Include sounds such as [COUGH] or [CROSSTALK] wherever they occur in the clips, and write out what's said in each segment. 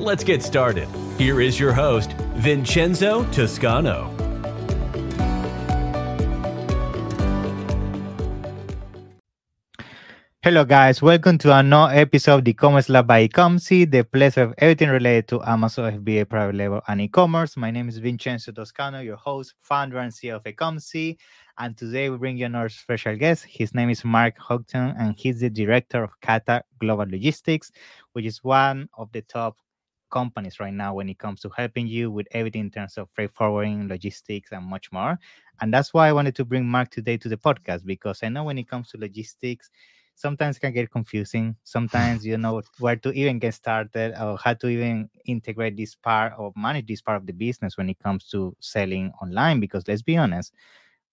Let's get started. Here is your host, Vincenzo Toscano. Hello, guys. Welcome to another episode of the e-commerce lab by Ecomcy, the place of everything related to Amazon FBA private label and e-commerce. My name is Vincenzo Toscano, your host, founder, and CEO of Ecomcy. And today we bring you another special guest. His name is Mark Houghton, and he's the director of Kata Global Logistics, which is one of the top companies right now when it comes to helping you with everything in terms of freight forwarding, logistics, and much more. And that's why I wanted to bring Mark today to the podcast because I know when it comes to logistics, sometimes can get confusing. [LAUGHS] Sometimes you know where to even get started or how to even integrate this part or manage this part of the business when it comes to selling online. Because let's be honest,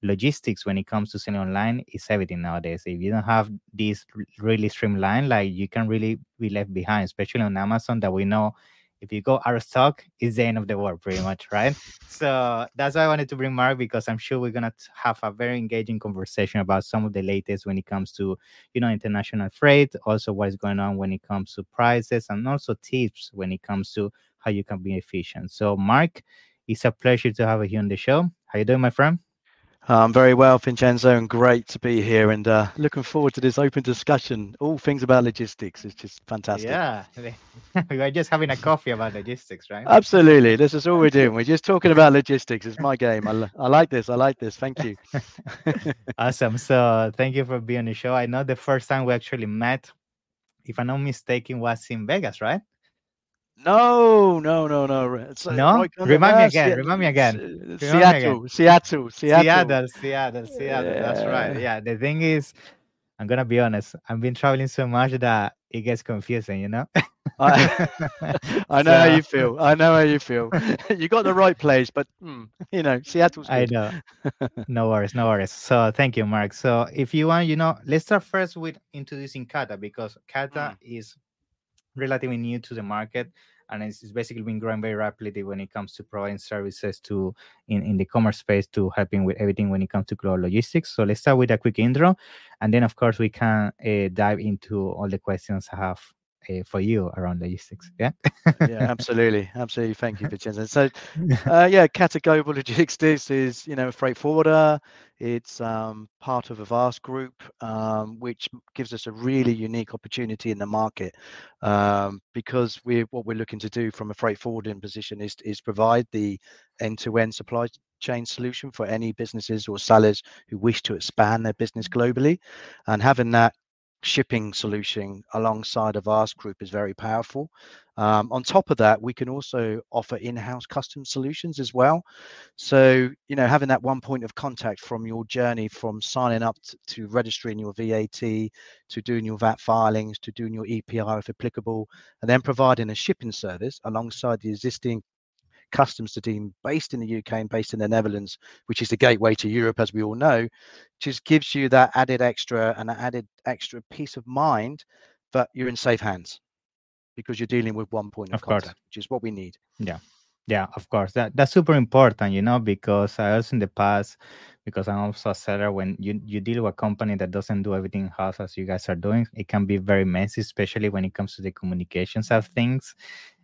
logistics when it comes to selling online is everything nowadays. If you don't have this really streamlined, like you can really be left behind, especially on Amazon that we know if you go stock, it's the end of the world, pretty much, right? So that's why I wanted to bring Mark because I'm sure we're gonna have a very engaging conversation about some of the latest when it comes to, you know, international freight, also what is going on when it comes to prices, and also tips when it comes to how you can be efficient. So, Mark, it's a pleasure to have you on the show. How you doing, my friend? I'm very well, Vincenzo, and great to be here and uh, looking forward to this open discussion. All things about logistics. It's just fantastic. Yeah, [LAUGHS] we are just having a coffee about logistics, right? Absolutely. This is all we're doing. [LAUGHS] We're just talking about logistics. It's my game. I, I like this. I like this. Thank you. [LAUGHS] awesome. So thank you for being on the show. I know the first time we actually met, if I'm not mistaken, was in Vegas, right? No, no, no, no. It's, uh, no, remind me again. Remind me again. Seattle, Seattle, Seattle, Seattle, Seattle, Seattle. Yeah. That's right. Yeah. The thing is, I'm gonna be honest. I've been traveling so much that it gets confusing. You know. I, [LAUGHS] I know [LAUGHS] so, how you feel. I know how you feel. [LAUGHS] you got the right place, but mm, you know, Seattle's. Good. I know. no worries, no worries. So thank you, Mark. So if you want, you know, let's start first with introducing Kata because Kata mm. is relatively new to the market and it's, it's, basically been growing very rapidly when it comes to providing services to in, in the commerce space to helping with everything when it comes to cloud logistics. So let's start with a quick intro and then of course we can uh, dive into all the questions i have uh, for you around logistics. Yeah. yeah, absolutely, absolutely. Thank you, Vincenzo. So, [LAUGHS] uh, yeah, Kata Global Logistics [LAUGHS] is you know a freight forwarder. It's um, part of AVASK group, um, which gives us a really unique opportunity in the market um, because we what we're looking to do from a freight forwarding position is is provide the end-to-end supply chain solution for any businesses or sellers who wish to expand their business globally and having that shipping solution alongside AVASK group is very powerful. Um, on top of that, we can also offer in-house custom solutions as well. So, you know, having that one point of contact from your journey from signing up to, to registering your VAT, to doing your VAT filings, to doing your EPR if applicable, and then providing a shipping service alongside the existing customs to deem based in the UK and based in the Netherlands, which is the gateway to Europe, as we all know, just gives you that added extra and that added extra peace of mind that you're in safe hands because you're dealing with one point of, of contact, course. which is what we need. Yeah. Yeah, of course. That that's super important, you know, because I also in the past, because I'm also a seller, when you, you deal with a company that doesn't do everything house as you guys are doing, it can be very messy, especially when it comes to the communications of things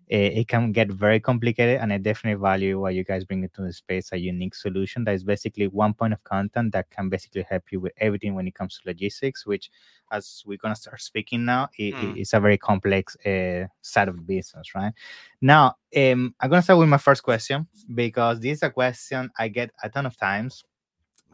it, it, can get very complicated and i definitely value what you guys bring into the space a unique solution that is basically one point of content that can basically help you with everything when it comes to logistics which as we're going to start speaking now it, mm. it's a very complex uh, side of the business right? Now um, i'm going to start with my first question because this is a question i get a ton of times.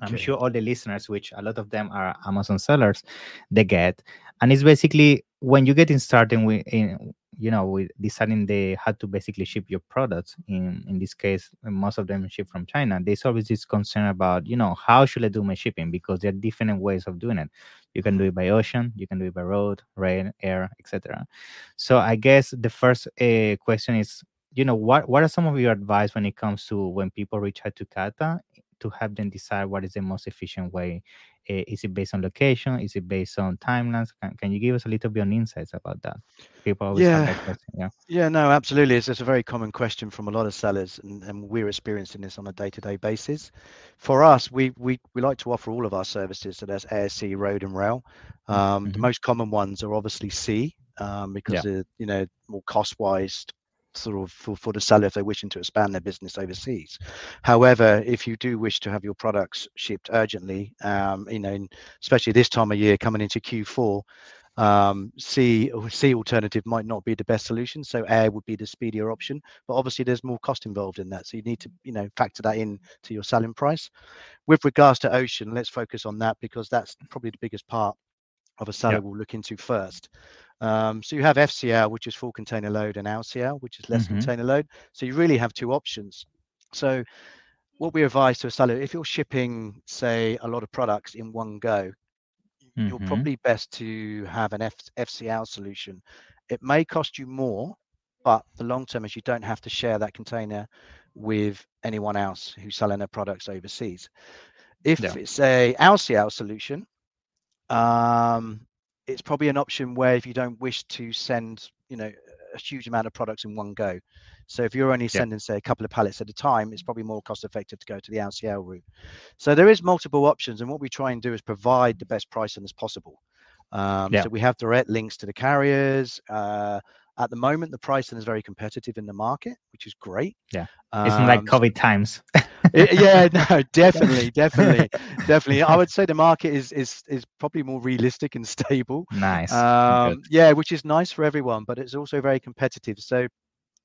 I'm sure all the listeners, which a lot of them are Amazon sellers, they get, and it's basically when you get in starting with in, you know with deciding they had to basically ship your products in in this case most of them ship from china there's always this concern about you know how should i do my shipping because there are different ways of doing it you can do it by ocean you can do it by road rail air etc so i guess the first uh, question is you know, what what are some of your advice when it comes to when people reach out to Kata to have them decide what is the most efficient way? Uh, is it based on location? Is it based on timelines? Can, can you give us a little bit on insights about that? People always Yeah. have that question. Yeah. Yeah, no, absolutely. It's, it's a very common question from a lot of sellers, and, and we're experiencing this on a day-to-day basis. For us, we we we like to offer all of our services, so that's air, sea, road, and rail. Um, The Mhm. most common ones are obviously sea, um, because they're you know more cost-wise, sort of for, for the seller if they're wishing to expand their business overseas. However, if you do wish to have your products shipped urgently, um, you know, in- especially this time of year coming into Q4, um, sea alternative might not be the best solution. So air would be the speedier option, but obviously there's more cost involved in that. So you need to, you know, factor that in to your selling price. With regards to ocean, let's focus on that because that's probably the biggest part of a seller Yeah. will look into first. Um, so you have FCL, which is full container load, and LCL, which is less Mhm. container load. So you really have two options. So what we advise to a seller, if you're shipping, say, a lot of products in one go, you're Mhm. probably best to have an F- FCL solution. It may cost you more, but the long term is you don't have to share that container with anyone else who's selling their products overseas. If Yeah. it's a LCL solution, um, it's probably an option where if you don't wish to send, you know, a huge amount of products in one go. So if you're only Yeah. sending, say, a couple of pallets at a time, it's probably more cost effective to go to the LCL route. So there is multiple options, and what we try and do is provide the best pricing as possible. Um, Yeah. So we have direct links to the carriers. Uh, at the moment, the pricing is very competitive in the market, which is great. Yeah. It's not like Um, COVID times. it- yeah, [LAUGHS] no, [LAUGHS] definitely, definitely, [LAUGHS] definitely. I would say the market is is is probably more realistic and stable. nice. Um, Good. yeah, which is nice for everyone, but it's also very competitive. So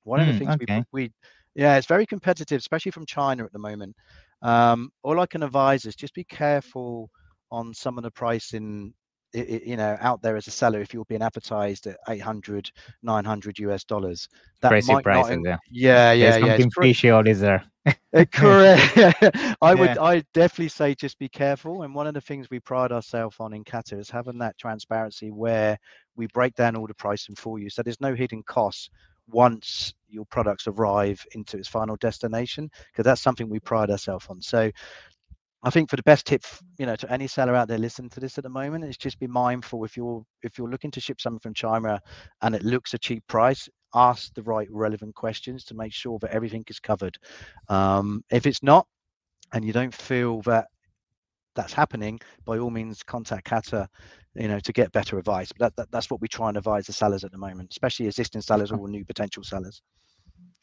one of the Mm, things okay. we we yeah, it's very competitive, especially from China at the moment. Um, all I can advise is just be careful on some of the pricing. You know, out there as a seller, if you're being advertised at 800, 900 US dollars, that Crazy might prices. not. yeah. yeah, yeah, There's yeah. something it's fishy always there. uh, [LAUGHS] correct. [LAUGHS] I would Yeah. I definitely say just be careful. And one of the things we pride ourselves on in Kata is having that transparency where we break down all the pricing for you. So there's no hidden costs once your products arrive into its final destination, because that's something we pride ourselves on. So I think for the best tip, you know, to any seller out there listening to this at the moment, is just be mindful if you're if you're looking to ship something from China and it looks a cheap price, ask the right relevant questions to make sure that everything is covered. Um, if it's not, and you don't feel that that's happening, by all means contact Kata, you know, to get better advice. But that, that that's what we try and advise the sellers at the moment, especially existing sellers or new potential sellers.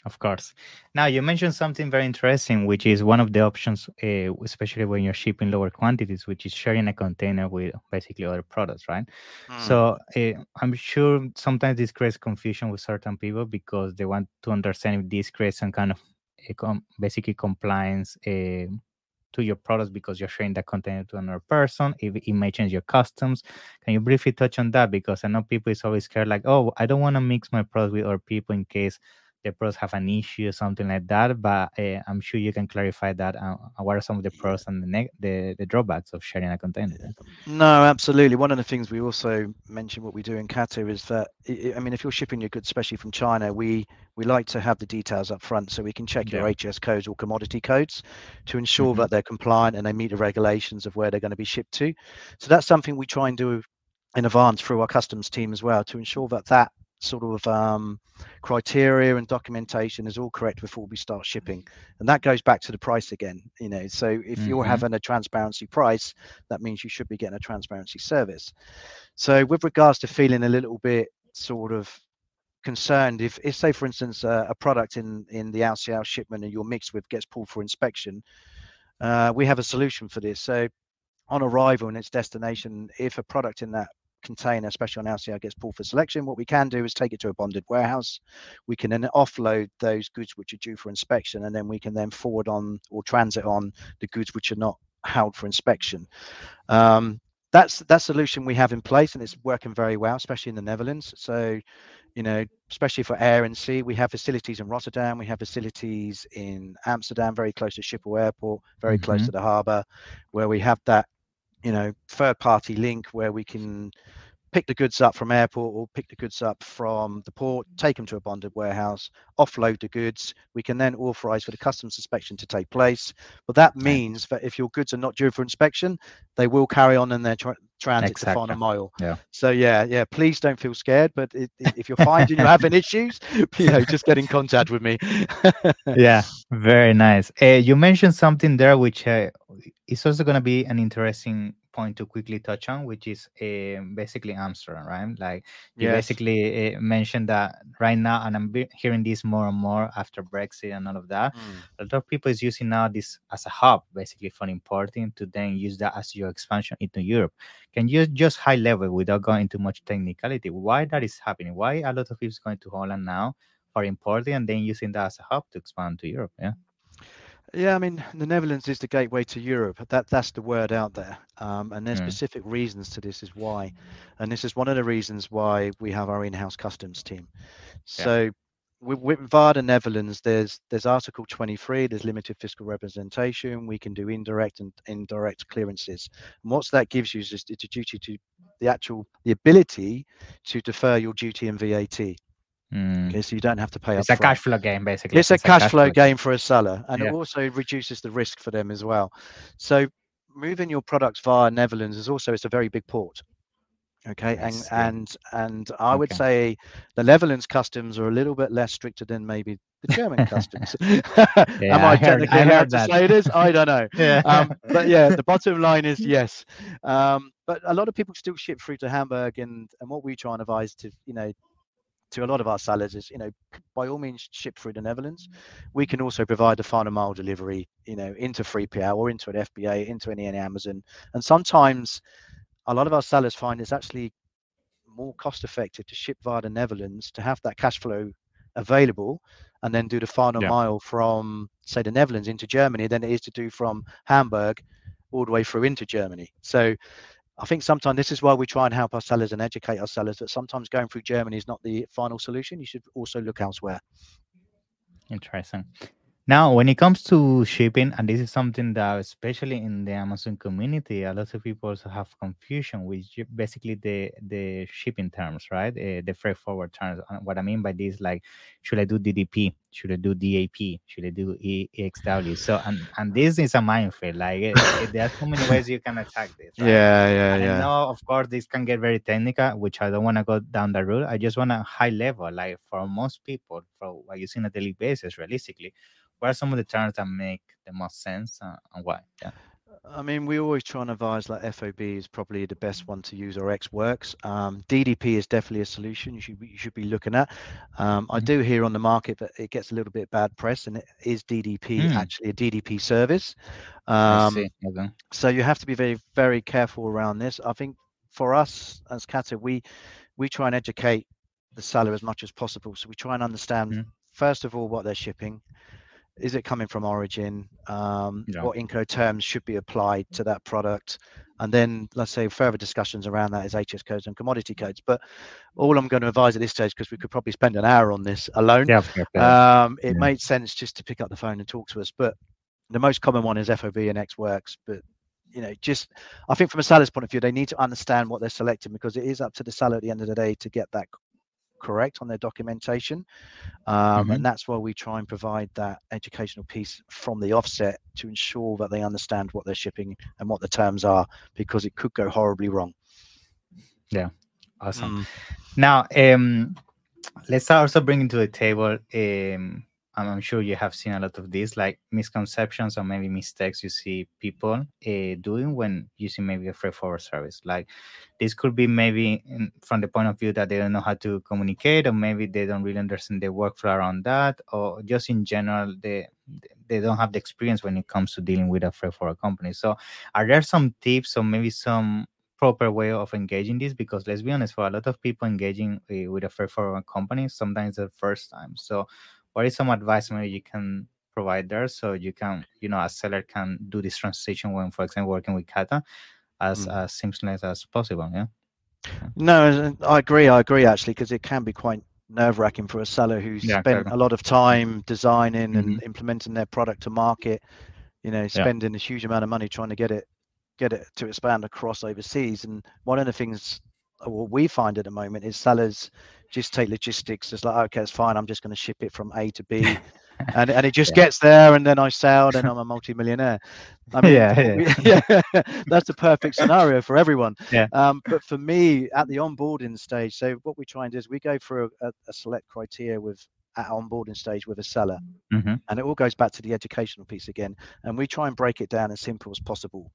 Of course. Now you mentioned something very interesting, which is one of the options, uh, especially when you're shipping lower quantities, which is sharing a container with basically other products, right? Hmm. So uh, I'm sure sometimes this creates confusion with certain people because they want to understand if this creates some kind of uh, com- basically compliance uh, to your products because you're sharing that container to another person. If it may change your customs, can you briefly touch on that? Because I know people is always scared, like, oh, I don't want to mix my product with other people in case the pros have an issue or something like that. But uh, I'm sure you can clarify that. Uh, what are some of the pros and the, neg- the the drawbacks of sharing a container? No, absolutely. One of the things we also mention what we do in Kata is that I mean, if you're shipping your goods, especially from China, we we like to have the details up front so we can check your HS codes or commodity codes to ensure Mhm. that they're compliant and they meet the regulations of where they're going to be shipped to. So that's something we try and do in advance through our customs team as well to ensure that that sort of um, criteria and documentation is all correct before we start shipping. And that goes back to the price again you know. So if you're Mhm. having a transparency price that means you should be getting a transparency service. So with regards to feeling a little bit sort of concerned if, if say for instance uh, a product in in the LCL shipment and you're mixed with gets pulled for inspection uh, we have a solution for this. So on arrival in its destination if a product in that container, especially on LCL, gets pulled for selection, what we can do is take it to a bonded warehouse. We can then offload those goods which are due for inspection, and then we can then forward on or transit on the goods which are not held for inspection. Um, that's that solution we have in place, and it's working very well, especially in the Netherlands. So, you know, especially for air and sea, we have facilities in Rotterdam, we have facilities in Amsterdam, very close to Schiphol Airport, very close Mhm. to the harbour, where we have that you know third party link where we can pick the goods up from airport or pick the goods up from the port, take them to a bonded warehouse, offload the goods. We can then authorize for the customs inspection to take place. But that means that if your goods are not due for inspection, they will carry on in their tra- transit exactly. to final mile. Yeah. So yeah, yeah. Please don't feel scared. But it, it, if you're finding you're having [LAUGHS] issues, [LAUGHS] you know, just get in contact with me. [LAUGHS] yeah, very nice. Uh, you mentioned something there which uh, is also going to be an interesting point to quickly touch on, which is uh, basically Amsterdam, right? Like you yes. basically uh, mentioned that right now, and I'm hearing this more and more after Brexit and all of that. Mm. A lot of people is using now this as a hub, basically for importing, to then use that as your expansion into Europe. Can you just high level, without going into much technicality, why that is happening? Why a lot of people is going to Holland now for importing and then using that as a hub to expand to Europe? Yeah. Yeah, I mean, the Netherlands is the gateway to Europe. That that's the word out there, um, and there's mm. specific reasons to this. Is why, and this is one of the reasons why we have our in-house customs team. So, yeah. with, with via the Netherlands, there's there's Article 23. There's limited fiscal representation. We can do indirect and indirect clearances. And what that gives you is a duty to the actual the ability to defer your duty and VAT. Mm. Okay, so you don't have to pay. It's a front. cash flow game, basically. It's, it's a, cash, cash flow, flow game for a seller, and yeah. it also reduces the risk for them as well. So moving your products via Netherlands is also it's a very big port. Okay, and and and I okay. would say the Netherlands customs are a little bit less stricter than maybe the German [LAUGHS] customs. [LAUGHS] yeah, Am I, I technically allowed to say this? I don't know. [LAUGHS] yeah. Um, but yeah, the bottom line is yes. Um, but a lot of people still ship through to Hamburg, and and what we try and advise to you know to a lot of our sellers is, you know, by all means ship through the Netherlands. Mm-hmm. We can also provide the final mile delivery, you know, into 3PL or into an FBA, into any, any Amazon. And sometimes a lot of our sellers find it's actually more cost effective to ship via the Netherlands to have that cash flow available and then do the final yeah. mile from say the Netherlands into Germany than it is to do from Hamburg all the way through into Germany. So I think sometimes this is why we try and help our sellers and educate our sellers that sometimes going through Germany is not the final solution. You should also look elsewhere. Interesting. Now, when it comes to shipping, and this is something that, especially in the Amazon community, a lot of people also have confusion with basically the the shipping terms, right? Uh, the freight forward terms. And what I mean by this, like, should I do DDP? Should I do DAP? Should I do EXW? So, and and this is a minefield. Like, it, it, there are so many ways you can attack this. [LAUGHS] Right? Yeah, yeah, and yeah. I know, of course, this can get very technical, which I don't want to go down the route. I just want a high level, like for most people, for what you see on a daily basis, realistically what are some of the terms that make the most sense uh, and why? Yeah. I mean, we always try and advise like FOB is probably the best one to use or Ex Works. Um, DDP is definitely a solution you should be, you should be looking at. Um, mm-hmm. I do hear on the market that it gets a little bit bad press, and it is DDP mm. actually a DDP service. Um. So you have to be very very careful around this. I think for us as Kata, we we try and educate the seller as much as possible. So we try and understand mm. first of all what they're shipping is it coming from origin? Um, yeah. what incoterms should be applied to that product? And then let's say further discussions around that is hs codes and commodity codes. But all i'm going to advise at this stage because we could probably spend an hour on this alone yeah, yeah. Um, it made sense just to pick up the phone and talk to us. But the most common one is fob and ex works. But you know just i think from a seller's point of view they need to understand what they're selecting because it is up to the seller at the end of the day to get that correct on their documentation. Um, mm-hmm. And that's why we try and provide that educational piece from the offset to ensure that they understand what they're shipping and what the terms are, because it could go horribly wrong. Yeah, awesome. Mm. Now, um, let's also bring into the table um, I'm sure you have seen a lot of these, like misconceptions or maybe mistakes you see people uh, doing when using maybe a freight forward service. Like this could be maybe in, from the point of view that they don't know how to communicate, or maybe they don't really understand the workflow around that, or just in general they they don't have the experience when it comes to dealing with a freight forward company. So, are there some tips or maybe some proper way of engaging this? Because let's be honest, for a lot of people engaging uh, with a freight forward company, sometimes the first time. So what is some advice maybe you can provide there so you can you know a seller can do this transition when for example working with kata as mm. as seamless as possible yeah no i agree i agree actually because it can be quite nerve wracking for a seller who's yeah, spent a lot of time designing mm-hmm. and implementing their product to market you know spending yeah. a huge amount of money trying to get it get it to expand across overseas and one of the things what we find at the moment is sellers just take logistics. It's like okay it's fine. I'm just going to ship it from a to b. [LAUGHS] And, and it just Yeah. gets there and then i sell and i'm a multimillionaire. I mean [LAUGHS] Yeah, we- [LAUGHS] yeah, that's the perfect scenario for everyone. Yeah. um, but for me at the onboarding stage so what we try and do is we go through a, a select criteria with at onboarding stage with a seller Mhm. and it all goes back to the educational piece again and we try and break it down as simple as possible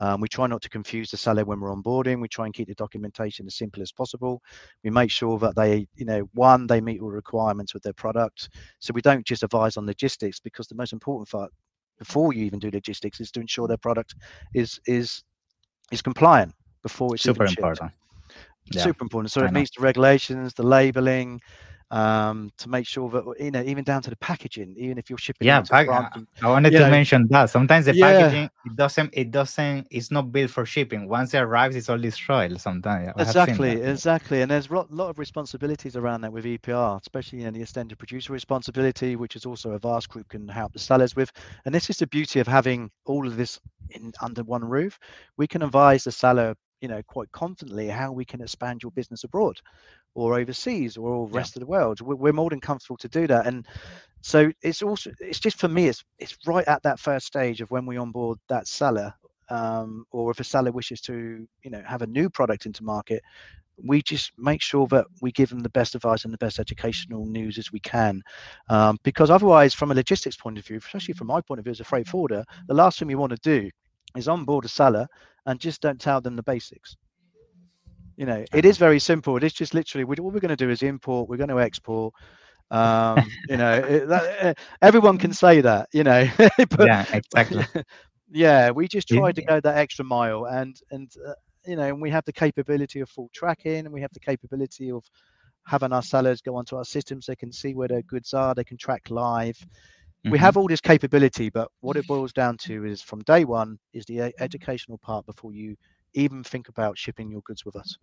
um, we try not to confuse the seller when we're onboarding we try and keep the documentation as simple as possible we make sure that they you know one they meet all requirements with their product so we don't just advise on logistics because the most important part before you even do logistics is to ensure their product is is is compliant before it's super important. Yeah, super important. So I it know. meets the regulations, the labeling, um, to make sure that you know, even down to the packaging, even if you're shipping Yeah, pack- and- I wanted to know, mention that sometimes the Yeah. packaging it doesn't it doesn't it's not built for shipping. Once it arrives, it's all destroyed. Sometimes I exactly, exactly, and there's a lot, lot of responsibilities around that with EPR, especially you know, the extended producer responsibility, which is also AVASK group can help the sellers with. And this is the beauty of having all of this in under one roof. We can advise the seller, you know, quite confidently how we can expand your business abroad, or overseas, or all the Yeah. rest of the world. We're, we're more than comfortable to do that, and so it's also it's just for me it's it's right at that first stage of when we onboard that seller um, or if a seller wishes to you know have a new product into market we just make sure that we give them the best advice and the best educational news as we can um, because otherwise from a logistics point of view especially from my point of view as a freight forwarder the last thing we want to do is onboard a seller and just don't tell them the basics you know it is very simple it is just literally we, what we're going to do is import we're going to export um you know [LAUGHS] it, that, uh, everyone can say that you know [LAUGHS] but yeah, exactly. [LAUGHS] yeah we just Yeah. to go that extra mile and and uh, you know and we have the capability of full tracking and we have the capability of having our sellers go onto our systems they can see where their goods are they can track live we Mhm. have all this capability but what it boils down to is from day one is the educational part before you even think about shipping your goods with us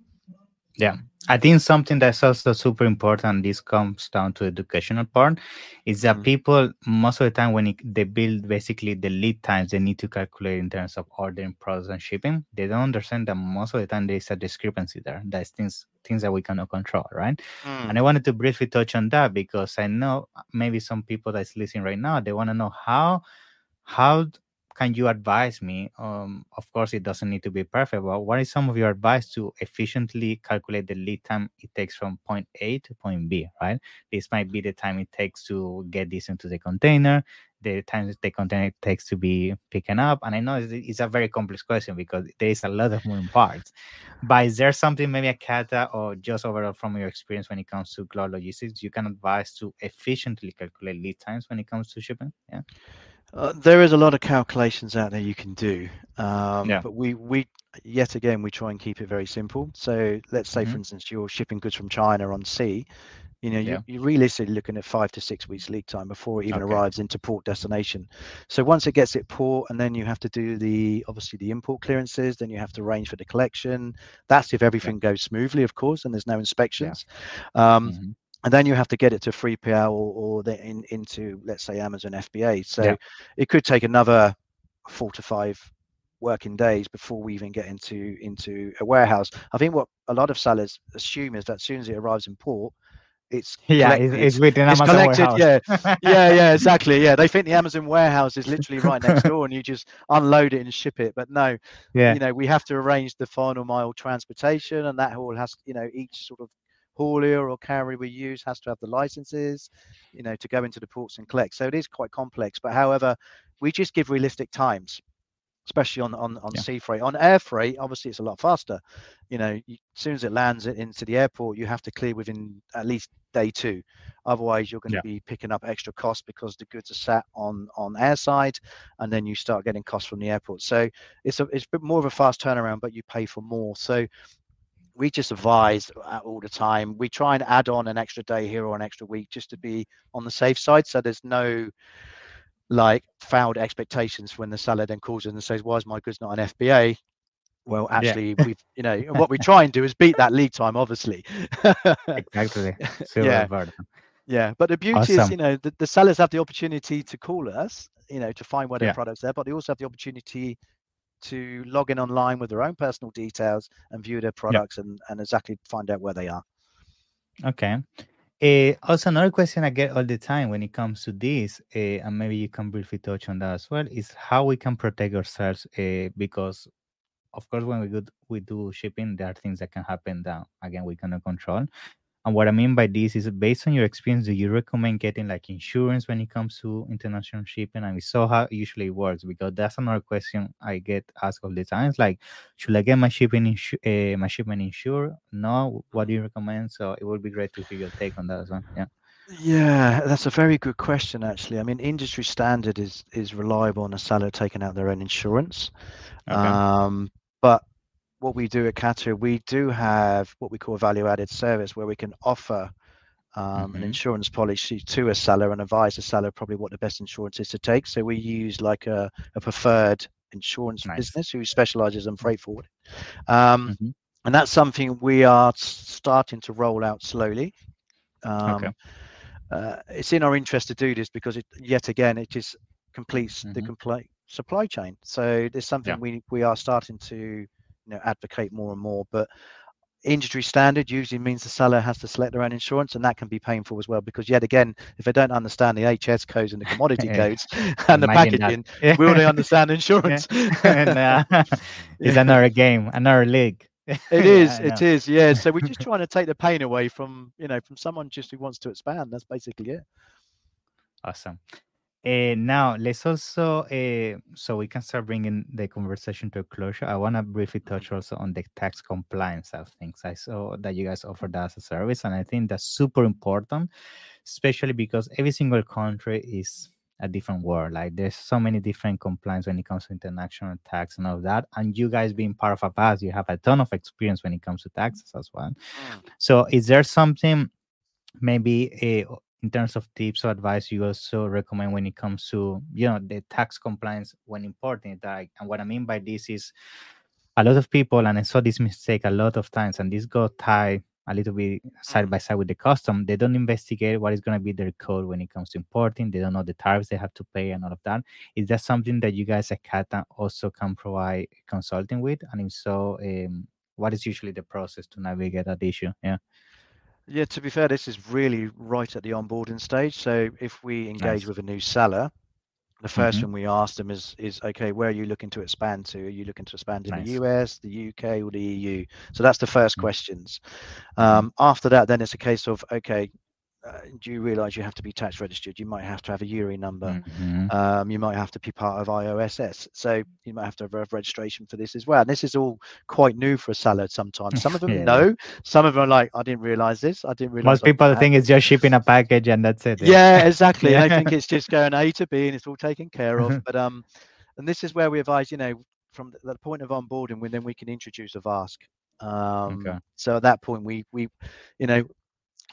Yeah, I think something that's also super important. This comes down to educational part. Is that Mm. people most of the time when it, they build basically the lead times they need to calculate in terms of ordering products and shipping, they don't understand that most of the time there is a discrepancy there. That's things things that we cannot control, right? Mm. And I wanted to briefly touch on that because I know maybe some people that's listening right now they want to know how how can you advise me? Um, of course, it doesn't need to be perfect, but what is some of your advice to efficiently calculate the lead time it takes from point A to point B? Right, this might be the time it takes to get this into the container, the time the container takes to be picking up. And I know it's, it's a very complex question because there is a lot of moving parts. But is there something maybe a kata or just overall from your experience when it comes to cloud logistics you can advise to efficiently calculate lead times when it comes to shipping? Yeah. Uh, there is a lot of calculations out there you can do, um, Yeah. but we we yet again we try and keep it very simple. So let's say, Mhm. for instance, you're shipping goods from China on sea. You know, Yeah. you, you're realistically looking at five to six weeks lead time before it even Okay. arrives into port destination. So once it gets at port, and then you have to do the obviously the import clearances, then you have to arrange for the collection. That's if everything goes smoothly, of course, and there's no inspections. Um, Mhm. And then you have to get it to 3PL or, or the, in, into let's say Amazon FBA. So Yeah. it could take another four to five working days before we even get into into a warehouse. I think what a lot of sellers assume is that as soon as it arrives in port, it's [LAUGHS] Yeah, it's, collected. it's within It's Amazon collected, warehouse. [LAUGHS] yeah, yeah, exactly. Yeah, they think the Amazon warehouse is literally right next door, and you just unload it and ship it. But no, [LAUGHS] yeah. you know we have to arrange the final mile transportation and that all has you know each sort of haulier or carrier we use has to have the licenses you know to go into the ports and collect so it is quite complex but however we just give realistic times especially on on, on Yeah. sea freight on air freight obviously it's a lot faster you know you, as soon as it lands it into the airport you have to clear within at least day two otherwise you're going Yeah. to be picking up extra costs because the goods are sat on on airside and then you start getting costs from the airport so it's a it's a bit more of a fast turnaround, but you pay for more. So we just advise uh, all the time. We try and add on an extra day here or an extra week just to be on the safe side. So there's no like fouled expectations when the seller then calls in and says, "Why is my goods not an FBA?" Well, Yeah. actually, [LAUGHS] we've you know what we try and do is beat that lead time, obviously. exactly. [LAUGHS] Super Yeah. Yeah, but the beauty is, you know, the, the sellers have the opportunity to call us, you know, to find where their Yeah. products there, but they also have the opportunity to log in online with their own personal details and view their products and, and exactly find out where they are. Okay. Uh, also, another question I get all the time when it comes to this, uh, and maybe you can briefly touch on that as well, is how we can protect ourselves. Uh, because, of course, when we do, we do shipping, there are things that can happen that again we cannot control. And what I mean by this is based on your experience, do you recommend getting like insurance when it comes to international shipping? And we saw how usually it usually works because that's another question I get asked all the time. It's like, should I get my shipping insu- uh, my shipment insured? No. What do you recommend? So it would be great to hear your take on that as well. Yeah. Yeah, that's a very good question. Actually, I mean, industry standard is is reliable on a seller taking out their own insurance. Okay. Um, but what we do at Kata, we do have what we call a value added service where we can offer um, an Mhm. insurance policy to a seller and advise the seller probably what the best insurance is to take. So we use like a, a preferred insurance Nice. business who specializes in freight forward. Um, Mhm. And that's something we are starting to roll out slowly. Um, Okay. uh, it's in our interest to do this because it, yet again, it just completes the Mhm. complete supply chain. So there's something we, we are starting to you know advocate more and more but industry standard usually means the seller has to select their own insurance and that can be painful as well because yet again if they don't understand the hs codes and the [LAUGHS] commodity Yeah. codes [LAUGHS] and the Imagine that. packaging [LAUGHS] will they understand insurance and, uh, it's Yeah. another game, another league. it is it yeah so we're just trying to take the pain away from you know from someone just who wants to expand that's basically it Awesome. Uh, now let's also uh, so we can start bringing the conversation to a closure. I want to briefly touch also on the tax compliance of things. I saw that you guys offer that as a service, and I think that's super important, especially because every single country is a different world. Like there's so many different compliance when it comes to international tax and all that. And you guys being part of AVASK, you have a ton of experience when it comes to taxes as well. So is there something maybe uh, in terms of tips or advice you also recommend when it comes to you know the tax compliance when importing and what i mean by this is a lot of people and i saw this mistake a lot of times and this got tied a little bit side Mm. by side with the custom they don't investigate what is going to be their code when it comes to importing they don't know the tariffs they have to pay and all of that. Is that something that you guys at kata also can provide consulting with? And if so um, what is usually the process to navigate that issue? Yeah Yeah, to be fair, this is really right at the onboarding stage. So if we engage Nice. with a new seller, the 1st Mhm. thing we ask them is is okay, where are you looking to expand to? Are you looking to expand in Nice. the US, the UK, or the EU? So that's the first Mhm. questions. Um, after that, then it's a case of okay, uh, do you realize you have to be tax registered? You might have to have a EORI number. Mhm. Um, you might have to be part of IOSS. So you might have to have registration for this as well. And this is all quite new for a seller sometimes. Some of them [LAUGHS] Yeah. know, some of them are like, I didn't realize this. I didn't realize. Most people think it's just shipping a package and that's it. yeah, exactly. Yeah. They [LAUGHS] think it's just going A to B and it's all taken care of. But um, and this is where we advise, you know, from the, the point of onboarding, when then we can introduce AVASK. Um, Okay. So at that point, we we, you know,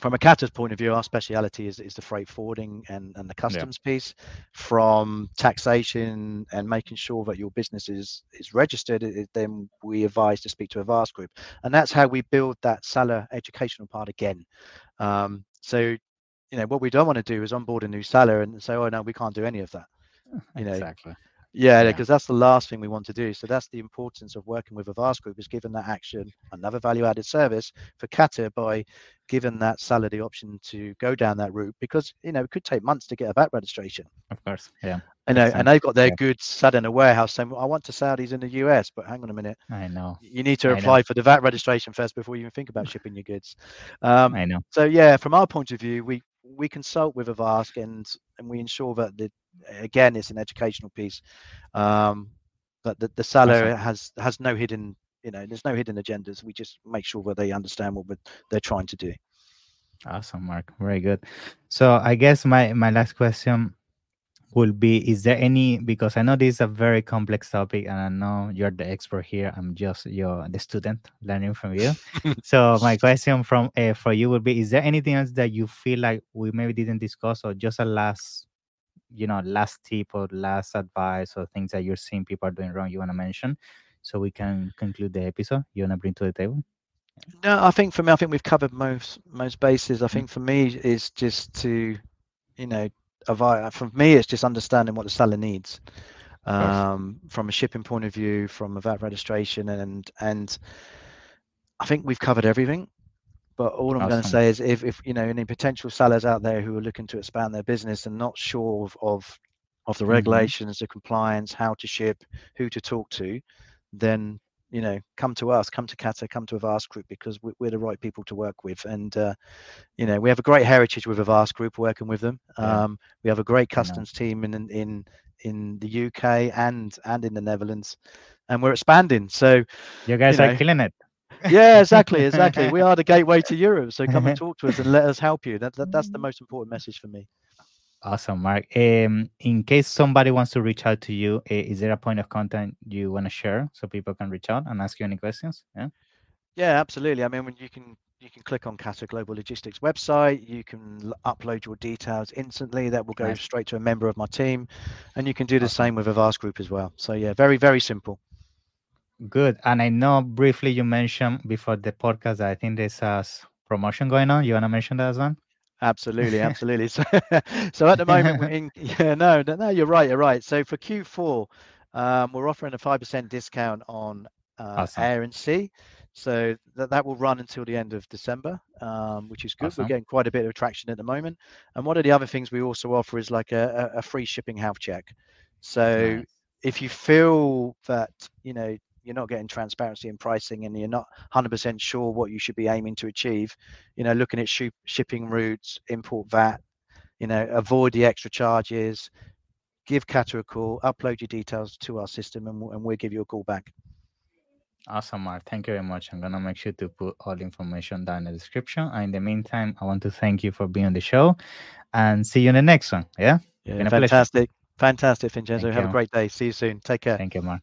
from a Kata's point of view, our speciality is, is the freight forwarding and, and the customs piece. From taxation and making sure that your business is is registered, it, then we advise to speak to AVASK group, and that's how we build that seller educational part again. Um, so you know what we don't want to do is onboard a new seller and say oh no we can't do any of that [LAUGHS] you know, exactly. Yeah Yeah. because that's the last thing we want to do so that's the importance of working with AVASK group is giving that action another value added service for kata by giving that seller the option to go down that route because you know it could take months to get a VAT registration Of course. Yeah. I know, and they've got their Yeah. goods sat in a warehouse saying, well, I want to sell these in the US, but hang on a minute. I know. You need to apply for the VAT registration first before you even think about shipping your goods. Um, I know. so yeah, from our point of view, we we consult with Avask and and we ensure that the again it's an educational piece. Um, that the, the seller has has no hidden you know there's no hidden agendas. We just make sure that they understand what they're trying to do. Awesome, Mark. Very good. So I guess my my last question will be is there any because I know this is a very complex topic and I know you're the expert here. I'm just your the student learning from you. [LAUGHS] so my question from uh, for you would be is there anything else that you feel like we maybe didn't discuss or just a last you know last tip or last advice or things that you're seeing people are doing wrong you want to mention so we can conclude the episode you want to bring to the table No, I think for me, I think we've covered most most bases. Mm. I think for me is just to, you know, advi- for me it's just understanding what the seller needs. um, from a shipping point of view, from a VAT registration, and and I think we've covered everything. But all I'm awesome. going to say is, if, if you know any potential sellers out there who are looking to expand their business and not sure of of, of the mm-hmm. regulations, the compliance, how to ship, who to talk to, then you know come to us come to kata come to AVASK group because we're the right people to work with. And uh, you know we have a great heritage with AVASK group working with them. Um, we have a great customs team in in in the uk and and in the netherlands. And we're expanding. So you guys you know, are killing it. Yeah exactly [LAUGHS] exactly. We are the gateway to europe. So come and [LAUGHS] talk to us and let us help you. That, that that's the [LAUGHS] most important message for me Awesome, Mark. Um, in case somebody wants to reach out to you, uh, is there a point of contact you want to share so people can reach out and ask you any questions? Yeah. Yeah, absolutely. I mean, when you can you can click on Kata Global Logistics website, you can upload your details instantly. That will go nice. straight to a member of my team, and you can do the same with AVASK Group as well. So yeah, very very simple. Good. And I know briefly you mentioned before the podcast. I think there's a promotion going on. You want to mention that as well? Absolutely, absolutely. [LAUGHS] So, so at the moment, in, [LAUGHS] yeah, no, no, you're right, you're right. So for Q4, um, we're offering a five percent discount on uh, awesome. air and sea. So that, that will run until the end of December, um, which is good. Awesome. We're getting quite a bit of traction at the moment. And one of the other things we also offer is like a, a free shipping health check. So nice. if you feel that you know you're not getting transparency in pricing and you're not 100% sure what you should be aiming to achieve you know looking at sh- shipping routes import vat you know avoid the extra charges give Kata a call upload your details to our system and, and we'll give you a call back Awesome, Mark. Thank you very much. I'm gonna make sure to put all the information down in the description. And in the meantime, I want to thank you for being on the show, and see you in the next one. Yeah. Yeah. Fantastic. Fantastic, Vincenzo. Thank Have you. a great day. See you soon. Take care. Thank you, Mark.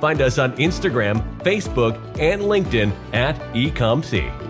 Find us on Instagram, Facebook, and LinkedIn at ecomcy.